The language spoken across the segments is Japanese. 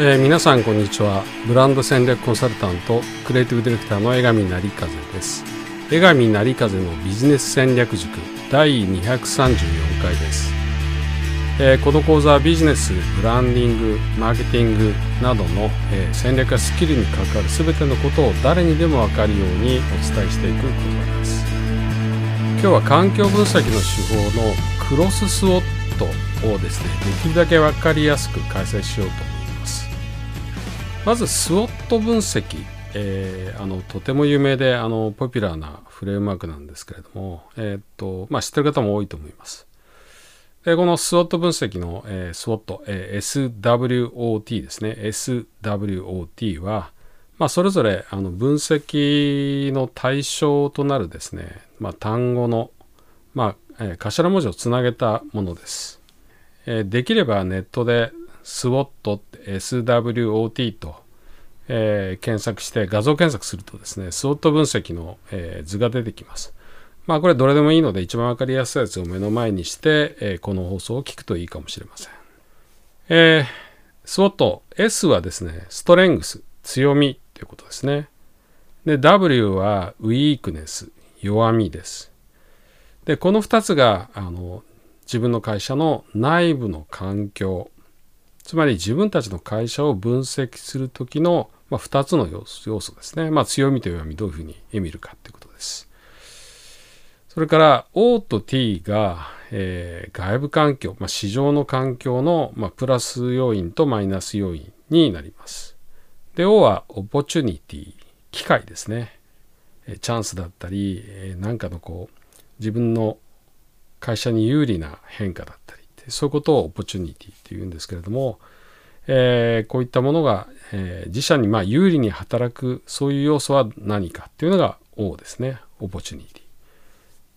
えー、皆さんこんにちは。ブランド戦略コンサルタントクリエイティブディレクターの江上成風です。江上成風のビジネス戦略塾第234回です、えー、この講座はビジネスブランディングマーケティングなどの、えー、戦略やスキルに関わる全てのことを誰にでも分かるようにお伝えしていく講座です。今日は環境分析の手法のクロススウォットをですねできるだけ分かりやすく解説しようと思いますまずスウォット分析、えー、あのとても有名であのポピュラーなフレームワークなんですけれども、えー、っとまあ、知ってる方も多いと思います。でこのスウォット分析の、えー、スウォット、えー、SWOT ですね SWOT は、まあ、それぞれあの分析の対象となるですね、まあ、単語の、まあえー、頭文字をつなげたものです。えー、できればネットで SWOT、SWOT と、えー、検索して画像検索するとですね、SWOT 分析の、えー、図が出てきます。まあこれどれでもいいので一番わかりやすいやつを目の前にして、えー、この放送を聞くといいかもしれません。えー、SWOT、S はですね、ストレングス、強みということですね。で、W はウィークネス、弱みです。で、この2つが、あの、自分の会社の内部の環境、つまり自分たちの会社を分析する時の、まあ、2つの要素ですね。まあ、強みと弱みどういうふうに見るかということです。それから O と T が、えー、外部環境、まあ、市場の環境の、まあ、プラス要因とマイナス要因になります。で、O はオポチュニティ、機会ですね。え、チャンスだったり、えー、なんかのこう、自分の会社に有利な変化だった、そういうことを opportunity っていうんですけれども、えー、こういったものが、えー、自社にまあ有利に働くそういう要素は何かっていうのが O ですね。オポチュニティ。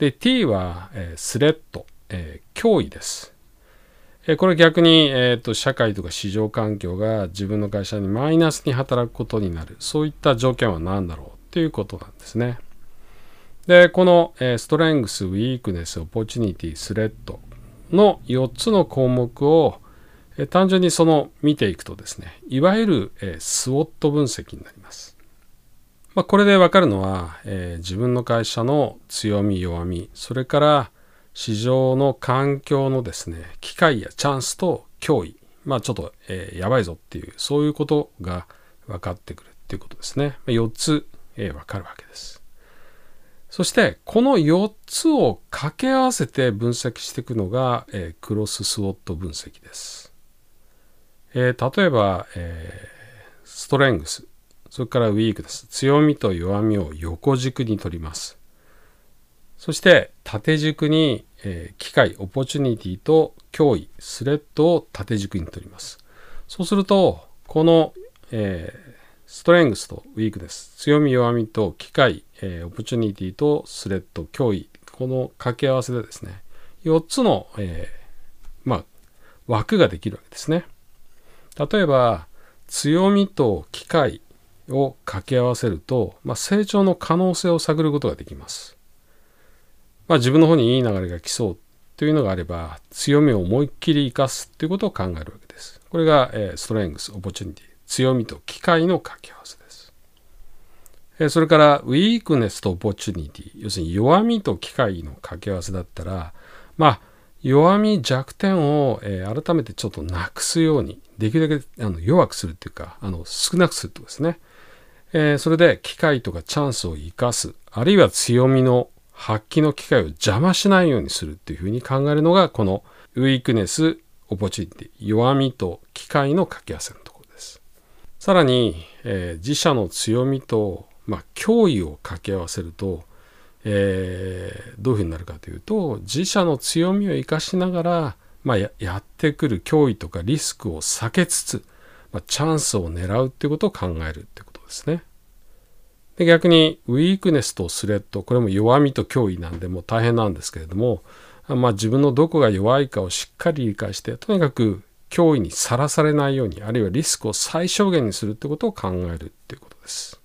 で、T は、えー、 threat、えー、脅威です。えー、これ逆に、えーと、社会とか市場環境が自分の会社にマイナスに働くことになる。そういった条件は何だろうっていうことなんですね。で、この、えー、 strength、weakness、opportunity、threat。の4つの項目を、え単純にその見ていくとですねいわゆる、え SWOT 分析になります。まあ、これでわかるのは、えー、自分の会社の強み弱みそれから市場の環境のですね機会やチャンスと脅威。まあちょっと、えー、やばいぞっていうそういうことが分かってくるっていうことですね。4つ、えー、分かるわけです。そしてこの4つを掛け合わせて分析していくのが、えー、クロススウォット分析です。えー、例えば、えー、ストレングス、それからウィークです。強みと弱みを横軸に取ります。そして縦軸に、えー、機会、opportunity と脅威、 threat を縦軸に取ります。そうすると、この、えー、 strength と weakness、強み弱みと機会、えー、 opportunity と threat、脅威、この掛け合わせでですね、4つの、えー、まあ、枠ができるわけですね。例えば、強みと機会を掛け合わせると、まあ、成長の可能性を探ることができます。まあ、自分の方にいい流れが来そうというのがあれば、強みを思いっきり生かすということを考えるわけです。これが、えー、 strength、opportunity。強みと機会の掛け合わせです。それから weakness と opportunity 要するに弱みと機会の掛け合わせだったらまあ弱み弱点を、えー、改めてちょっとなくすようにできるだけあの弱くするっていうかあの少なくするとですね、えー、それで機会とかチャンスを生かすあるいは強みの発揮の機会を邪魔しないようにするっていうふうに考えるのがこの weakness opportunity 弱みと機会の掛け合わせのところです。さらに、えー、自社の強みと、まあ、脅威を掛け合わせると、えー、どういうふうになるかというと自社の強みを生かしながら、まあ、やってくる脅威とかリスクを避けつつ、まあ、チャンスを狙うっていうことを考えるってことですね。で逆にウィークネスとスレッドこれも弱みと脅威なんでもう大変なんですけれども、まあ、自分のどこが弱いかをしっかり理解してとにかく脅威にさらされないようにあるいはリスクを最小限にするってことを考えるっていうことです。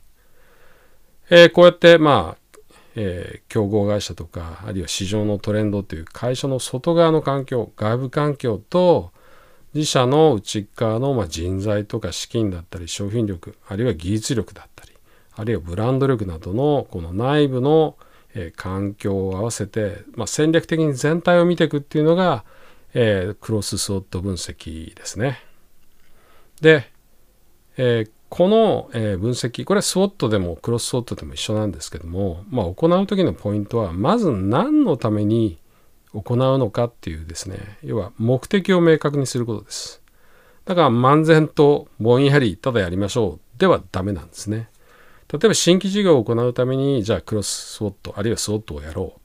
えー、こうやってまあ、えー、競合会社とかあるいは市場のトレンドという会社の外側の環境外部環境と、自社の内側のま人材とか資金だったり商品力あるいは技術力だったりあるいはブランド力などのこの内部のえ環境を合わせて、まあ、戦略的に全体を見ていくっていうのが、えー、クロススウォット分析ですね。で、えー、この、えー、分析これはスウォットでもクロススウォットでも一緒なんですけども、まあ、行う時のポイントはまず何のために行うのかっていうですね要は目的を明確にすることです。だから漫然とぼんやりただやりましょうではダメなんですね。例えば新規事業を行うために、じゃあクロススウォット、あるいはスウォットをやろう。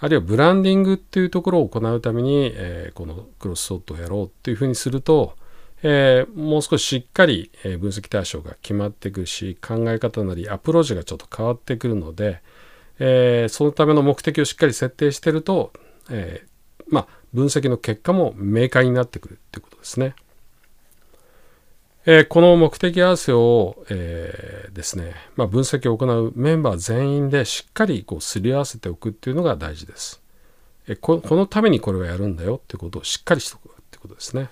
あるいはブランディングっていうところを行うために、えー、このクロススウォットをやろうっていうふうにすると、えー、もう少ししっかり、え分析対象が決まってくるし、考え方なりアプローチがちょっと変わってくるので、えー、そのための目的をしっかり設定してると、えまあ、分析の結果も明快になってくるってことですね。え、この目的合わせを、え、ですね、まあ、分析を行うメンバー全員でしっかりこうすり合わせておくっていうのが大事です。え、このためにこれをやるんだよってことをしっかりしておくってことですね。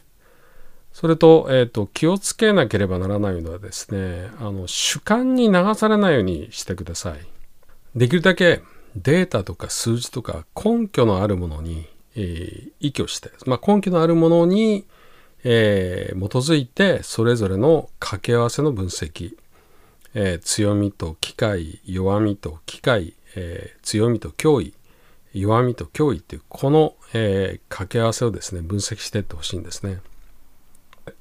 それと,、えーと、気をつけなければならないのはですねあの主観に流されないようにしてください。できるだけデータとか数字とか根拠のあるものに、えー、依拠して、まあ、根拠のあるものにえー、基づいてそれぞれの掛け合わせの分析、えー、強みと機械弱みと機械、え、強みと脅威弱みと脅威っていうこの、え掛け合わせをですね分析していってほしいんですね。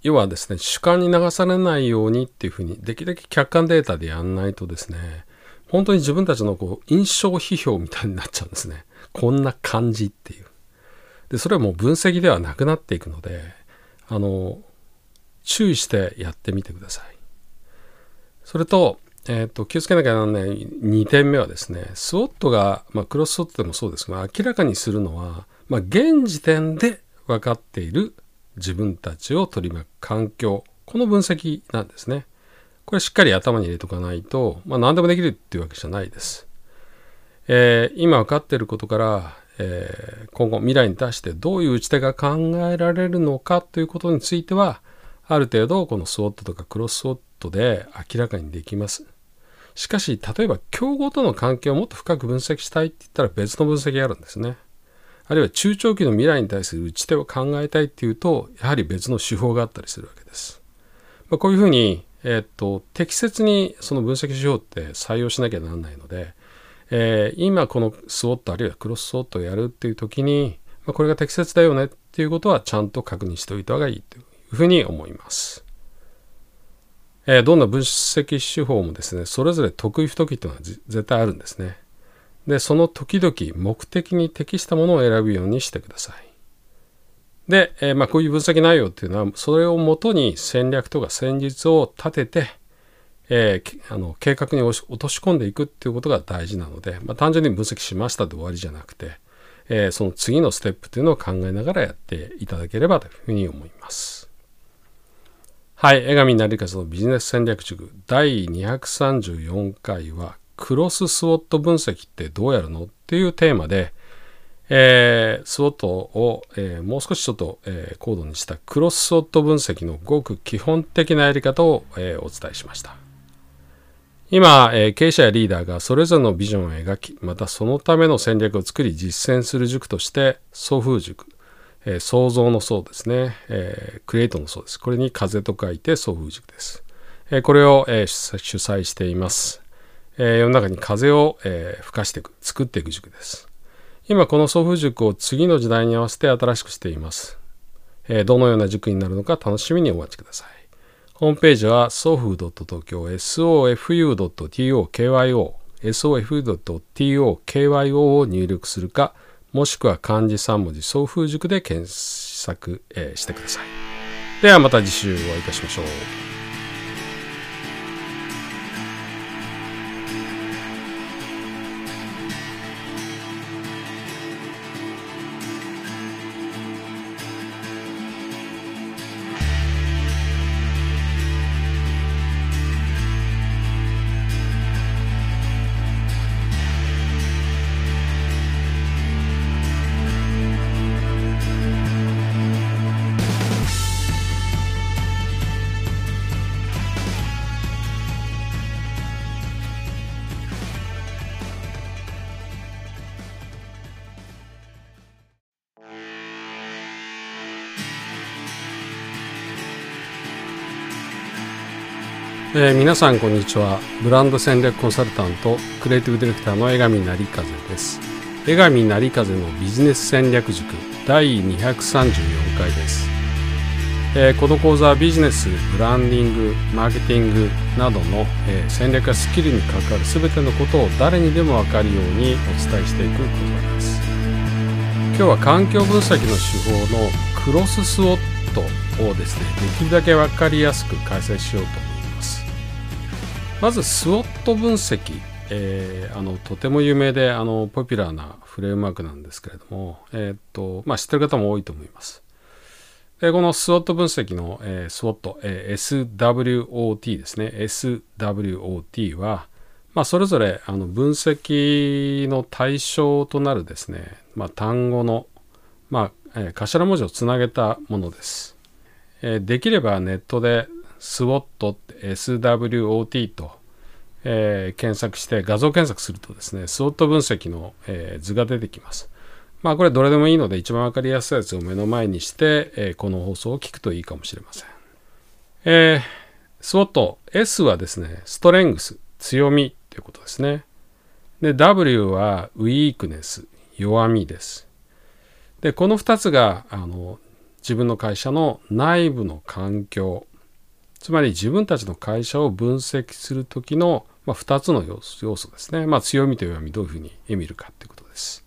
要はですね主観に流されないようにっていうふうにできるだけ客観データでやんないとですね本当に自分たちのこう印象批評みたいになっちゃうんですね。こんな感じっていう。でそれはもう分析ではなくなっていくのであの注意してやってみてください。それと、えーと、気をつけなきゃならない2点目はですねスウォットが、まあ、クロススウォットでもそうですが明らかにするのは、まあ、現時点で分かっている自分たちを取り巻く環境この分析なんですね。これしっかり頭に入れとかないと、まあ、何でもできるっていうわけじゃないです。えー、今分かっていることから、えー、今後未来に対してどういう打ち手が考えられるのかということについてはある程度このスウォットとかクロススウォットで明らかにできます。しかし例えば競合との関係をもっと深く分析したいって言ったら別の分析があるんですね。あるいは中長期の未来に対する打ち手を考えたいっていうとやはり別の手法があったりするわけです。まあ、こういうふうに、えー、っと適切にその分析手法って採用しなきゃならないのでえー、今このスウォットあるいはクロススウォットをやるっていう時に、まあ、これが適切だよねっていうことはちゃんと確認しておいた方がいいというふうに思います。えー、どんな分析手法もですね、それぞれ得意不得意というのは絶対あるんですね。で、その時々目的に適したものを選ぶようにしてください。で、えー、まあ、こういう分析内容っていうのは、それをもとに戦略とか戦術を立てて、えー、あの計画に落とし込んでいくっていうことが大事なので、まあ、単純に分析しましたで終わりじゃなくて、えー、その次のステップというのを考えながらやっていただければというふうに思います。はい、江上成勝のビジネス戦略塾第234回はクロススウォット分析ってどうやるの？っていうテーマで、えー、スウォットを、えー、もう少しちょっと、えー、高度にしたクロススウォット分析のごく基本的なやり方を、え、お伝えしました。今、え、経営者やリーダーがそれぞれのビジョンを描き、またそのための戦略を作り実践する塾として、送風塾、え、創造の層ですね、え、クリエイトの層です。これに風と書いて送風塾です。え、これを、え、主催しています。えー、世の中に風を、えー、吹かしていく、作っていく塾です。今この送風塾を次の時代に合わせて新しくしています。えー、どのような塾になるのか楽しみにお待ちください。ホームページは sofu.tokyo sofu.tokyo を入力するか、もしくは漢字3文字送風塾で検索、えー、してください。ではまた次週お会いいたしましょう。えー、皆さんこんにちは。ブランド戦略コンサルタントクリエイティブディレクターの江上成風です。江上成風のビジネス戦略塾第234回です。えー、この講座はビジネス、ブランディング、マーケティングなどの、えー、戦略やスキルに関わる全てのことを誰にでも分かるようにお伝えしていく講座です。今日は環境分析の手法のクロススウォットをですね、できるだけ分かりやすく解説しようとま。ずスウォット分析、えー、あのとても有名であのポピュラーなフレームワークなんですけれども、えー、っとまあ、知ってる方も多いと思います。でこのスウォット分析の、えー、スウォット、えー、SWOT ですね。SWOT は、まあ、それぞれあの分析の対象となるですね、まあ、単語の、まあえー、頭文字をつなげたものです。えー、できればネットで SWOT、SWOT と、えー、検索して画像検索するとですね、スウォット分析の、えー、図が出てきます。まあこれどれでもいいので一番わかりやすいやつを目の前にして、えー、この放送を聞くといいかもしれません。えー、スウォット S はですね、ストレングス、強みということですね。で、W はウィークネス、弱みです。で、この2つが、あの、自分の会社の内部の環境、つまり自分たちの会社を分析するときの、まあ、2つの要素ですね。まあ、強みと弱みどういうふうに見るかということです。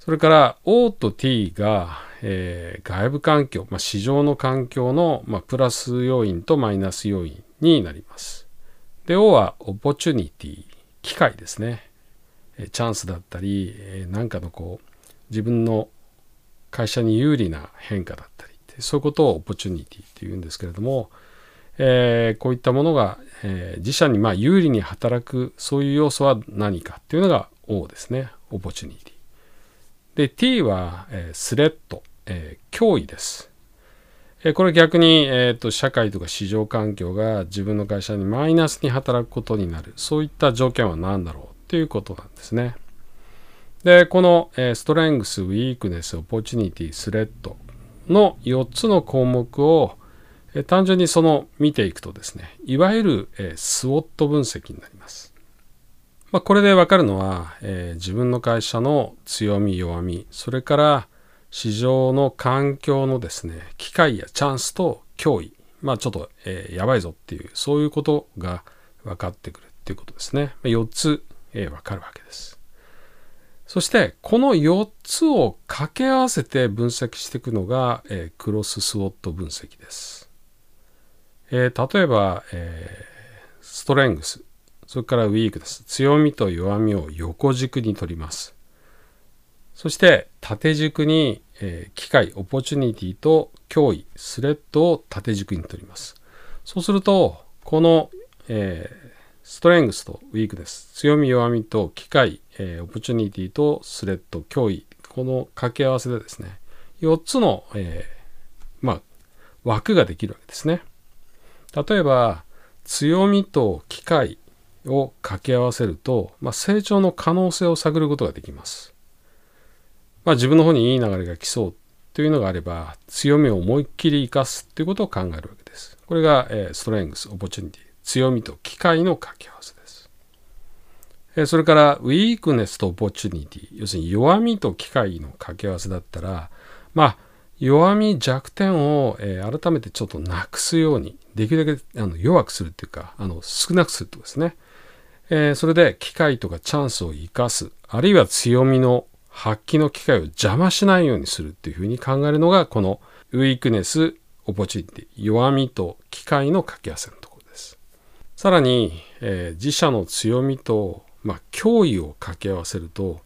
それから O と T が、えー、外部環境、まあ、市場の環境の、まあ、プラス要因とマイナス要因になります。で、O はオポチュニティ、機会ですね。え、チャンスだったり、えー、なんかのこう、自分の会社に有利な変化だったりそういうことを opportunity っていうんですけれども、えー、こういったものが、えー、自社にまあ有利に働くそういう要素は何かっていうのが O ですね。オポチュニティ。で、 T は、えー、 threat、えー、脅威です。えー、これ逆に、えーと、社会とか市場環境が自分の会社にマイナスに働くことになる。そういった条件は何だろうっていうことなんですね。で、この、えー、 strength、weakness、opportunity、threat の4つの項目を、単純にその見ていくとですね、いわゆる、えー、 SWOT 分析になります。まあ、これでわかるのは、えー、自分の会社の強み弱みそれから市場の環境のですね機会やチャンスと脅威。まあちょっと、えー、やばいぞっていうそういうことが分かってくるっていうことですね。4つ、えー、分かるわけです。そしてこの4つを掛け合わせて分析していくのが、えー、クロススウォット分析です、えー、例えば、えー、ストレングスそれからウィークです。強みと弱みを横軸に取ります。そして縦軸に、えー、機会、オポチュニティと脅威、スレッドを縦軸に取ります。そうすると、この、えー、 strength と weakness 強み、弱みと機会、え、オポチュニティとスレッド、脅威、この掛け合わせでですね、4つの、えー、まあ、枠ができるわけですね。例えば、強みと機会、を掛け合わせると、まあ、成長の可能性を探ることができます。まあ、自分の方にいい流れが来そうというのがあれば、強みを思いっきり生かすということを考えるわけです。これが、えー、 strength、opportunity、強みと機会の掛け合わせです。え、それから、 weakness と opportunity、要するに弱みと機会の掛け合わせだったら、まあ、弱み弱点を、えー、改めてちょっとなくすようにできるだけあの弱くするっていうかあの少なくするってことですねえー、それで機会とかチャンスを生かす、あるいは強みの発揮の機会を邪魔しないようにするっていうふうに考えるのが、このウィークネス、オポチュニティ、弱みと機会の掛け合わせの。さらに、えー、自社の強みと、まあ、脅威を掛け合わせると、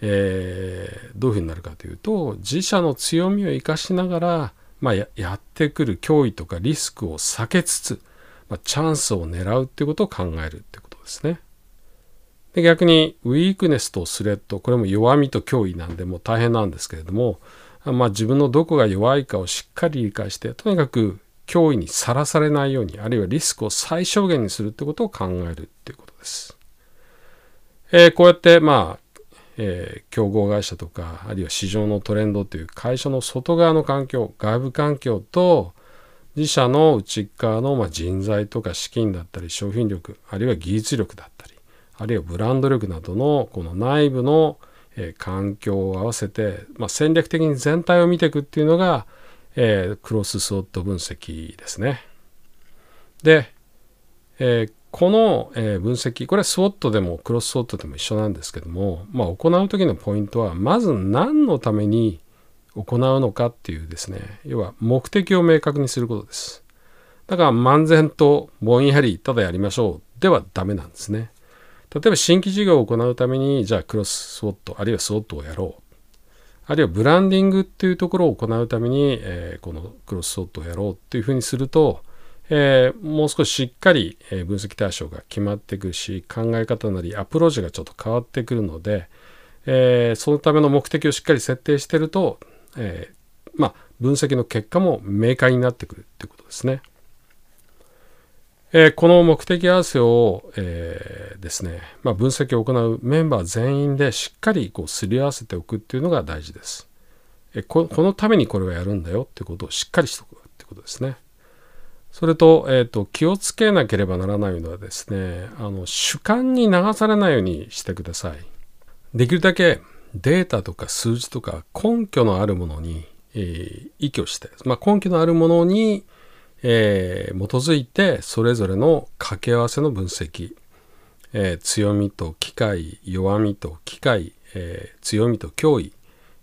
えー、どういうふうになるかというと、自社の強みを生かしながら、まあや、ってくる脅威とかリスクを避けつつ、まあ、チャンスを狙うっていうことを考えるってことですね。で逆にウィークネスとスレッドこれも弱みと脅威なんでもう大変なんですけれども、まあ、自分のどこが弱いかをしっかり理解してとにかく脅威にさらされないようにあるいはリスクを最小限にするってことを考えるっていうことです。えー、こうやってまあ、えー、競合会社とかあるいは市場のトレンドという会社の外側の環境外部環境と自社の内側のまあ人材とか資金だったり商品力あるいは技術力だったりあるいはブランド力などのこの内部の環境を合わせて、まあ、戦略的に全体を見ていくっていうのが、えー、クロススウォット分析ですね。で、えー、この、え分析これはスウォットでもクロススウォットでも一緒なんですけども、まあ、行う時のポイントはまず何のために行うのかっていうですね。要は目的を明確にすることです。だから漫然とぼんやりただやりましょう。ではダメなんですね。例えば新規事業を行うためにじゃあクロススウォットあるいはスウォットをやろう。あるいはブランディングっていうところを行うために、えー、このクロススウォットをやろうっていうふうにするとえー、もう少ししっかり、え分析対象が決まってくるし考え方なりアプローチがちょっと変わってくるので、えー、そのための目的をしっかり設定してると、え、まあ、分析の結果も明快になってくるっていうことですね。えこの目的合わせを、えですね、まあ、分析を行うメンバー全員でしっかりこうすり合わせておくっていうのが大事です。えこのためにこれをやるんだよっていうことをしっかりしておくってことですね。それと、えっ、ー、と、気をつけなければならないのはですね、あの、主観に流されないようにしてください。できるだけデータとか数字とか根拠のあるものに、えー、依拠して、まあ、根拠のあるものに、えー、基づいてそれぞれの掛け合わせの分析、えー、強みと機械弱みと機械、えー、強みと脅威。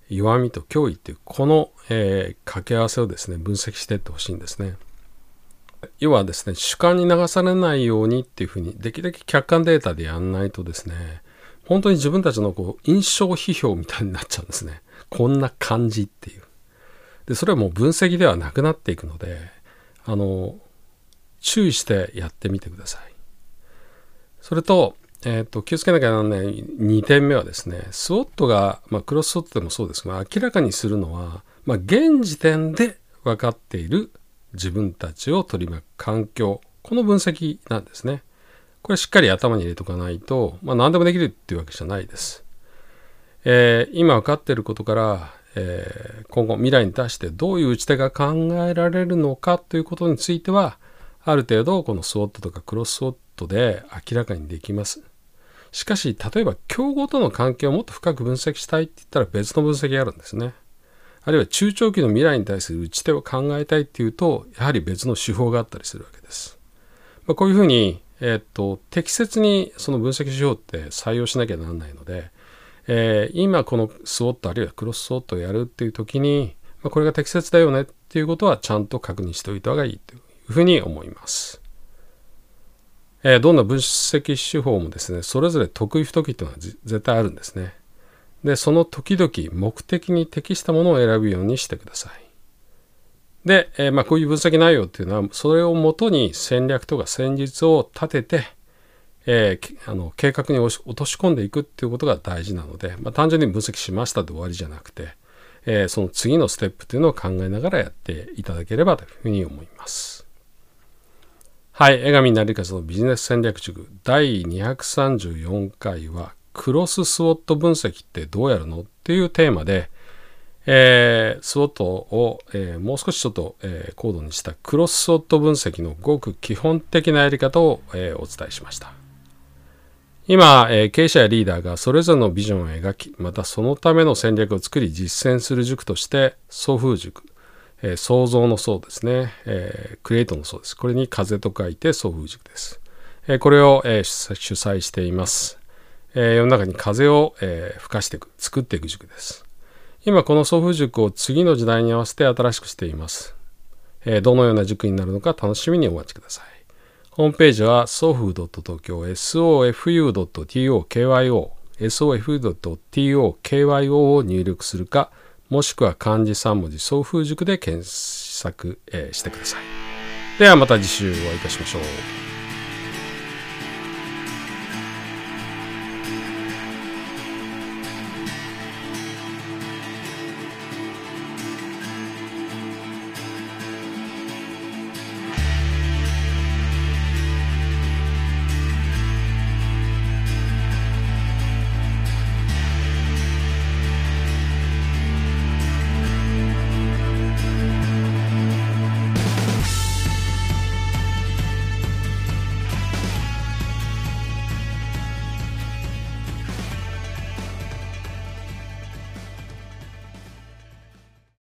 弱みと脅威っていうこの、え掛け合わせをですね分析していってほしいんですね。要はですね主観に流されないようにっていうふうにできるだけ客観データでやんないとですね本当に自分たちのこう印象批評みたいになっちゃうんですね。こんな感じっていう。でそれはもう分析ではなくなっていくのであの注意してやってみてください。それと,、えーと、気をつけなきゃならない2点目はですねスウォットが、まあ、クロススウォットでもそうですが明らかにするのは、まあ、現時点で分かっている自分たちを取り巻く環境この分析なんですね。これしっかり頭に入れとかないと、まあ、何でもできるっていうわけじゃないです、えー、今分かっていることから、えー、今後未来に対してどういう打ち手が考えられるのかということについてはある程度このスウォットとかクロススウォットで明らかにできますしかし例えば競合との関係をもっと深く分析したいって言ったら別の分析があるんですねあるいは中長期の未来に対する打ち手を考えたいっていうとやはり別の手法があったりするわけです。まあ、こういうふうに、えー、っと適切にその分析手法って採用しなきゃならないので、えー、今このスウォットあるいはクロススウォットをやるっていう時に、まあ、これが適切だよねっていうことはちゃんと確認しておいた方がいいというふうに思います。えー、どんな分析手法もですねそれぞれ得意不得意というのは絶対あるんですね。で、その時々目的に適したものを選ぶようにしてください。で、えー、まあ、こういう分析内容っていうのは、それをもとに戦略とか戦術を立てて、えー、あの計画に落とし込んでいくっていうことが大事なので、まあ、単純に分析しましたで終わりじゃなくて、えー、その次のステップというのを考えながらやっていただければというふうに思います。はい、江上成和のビジネス戦略塾第234回はクロススウォット分析ってどうやるのっていうテーマで、えー、スウォットを、えー、もう少しちょっと、えー、高度にしたクロススウォット分析のごく基本的なやり方を、えー、お伝えしました。今、えー、経営者やリーダーがそれぞれのビジョンを描き、またそのための戦略を作り実践する塾として、送風塾、えー、創造の層ですね、えー、クリエイトの層です。これに風と書いて送風塾です。えー、これを、えー、主催しています。えー、世の中に風を、えー、吹かしていく、作っていく塾です。今この送風塾を次の時代に合わせて新しくしています。えー、どのような塾になるのか楽しみにお待ちください。ホームページは sofu.tokyo sofu.tokyo sofu.tokyo を入力するか、もしくは漢字3文字送風塾で検索、えー、してください。ではまた次週お会いいたしましょう。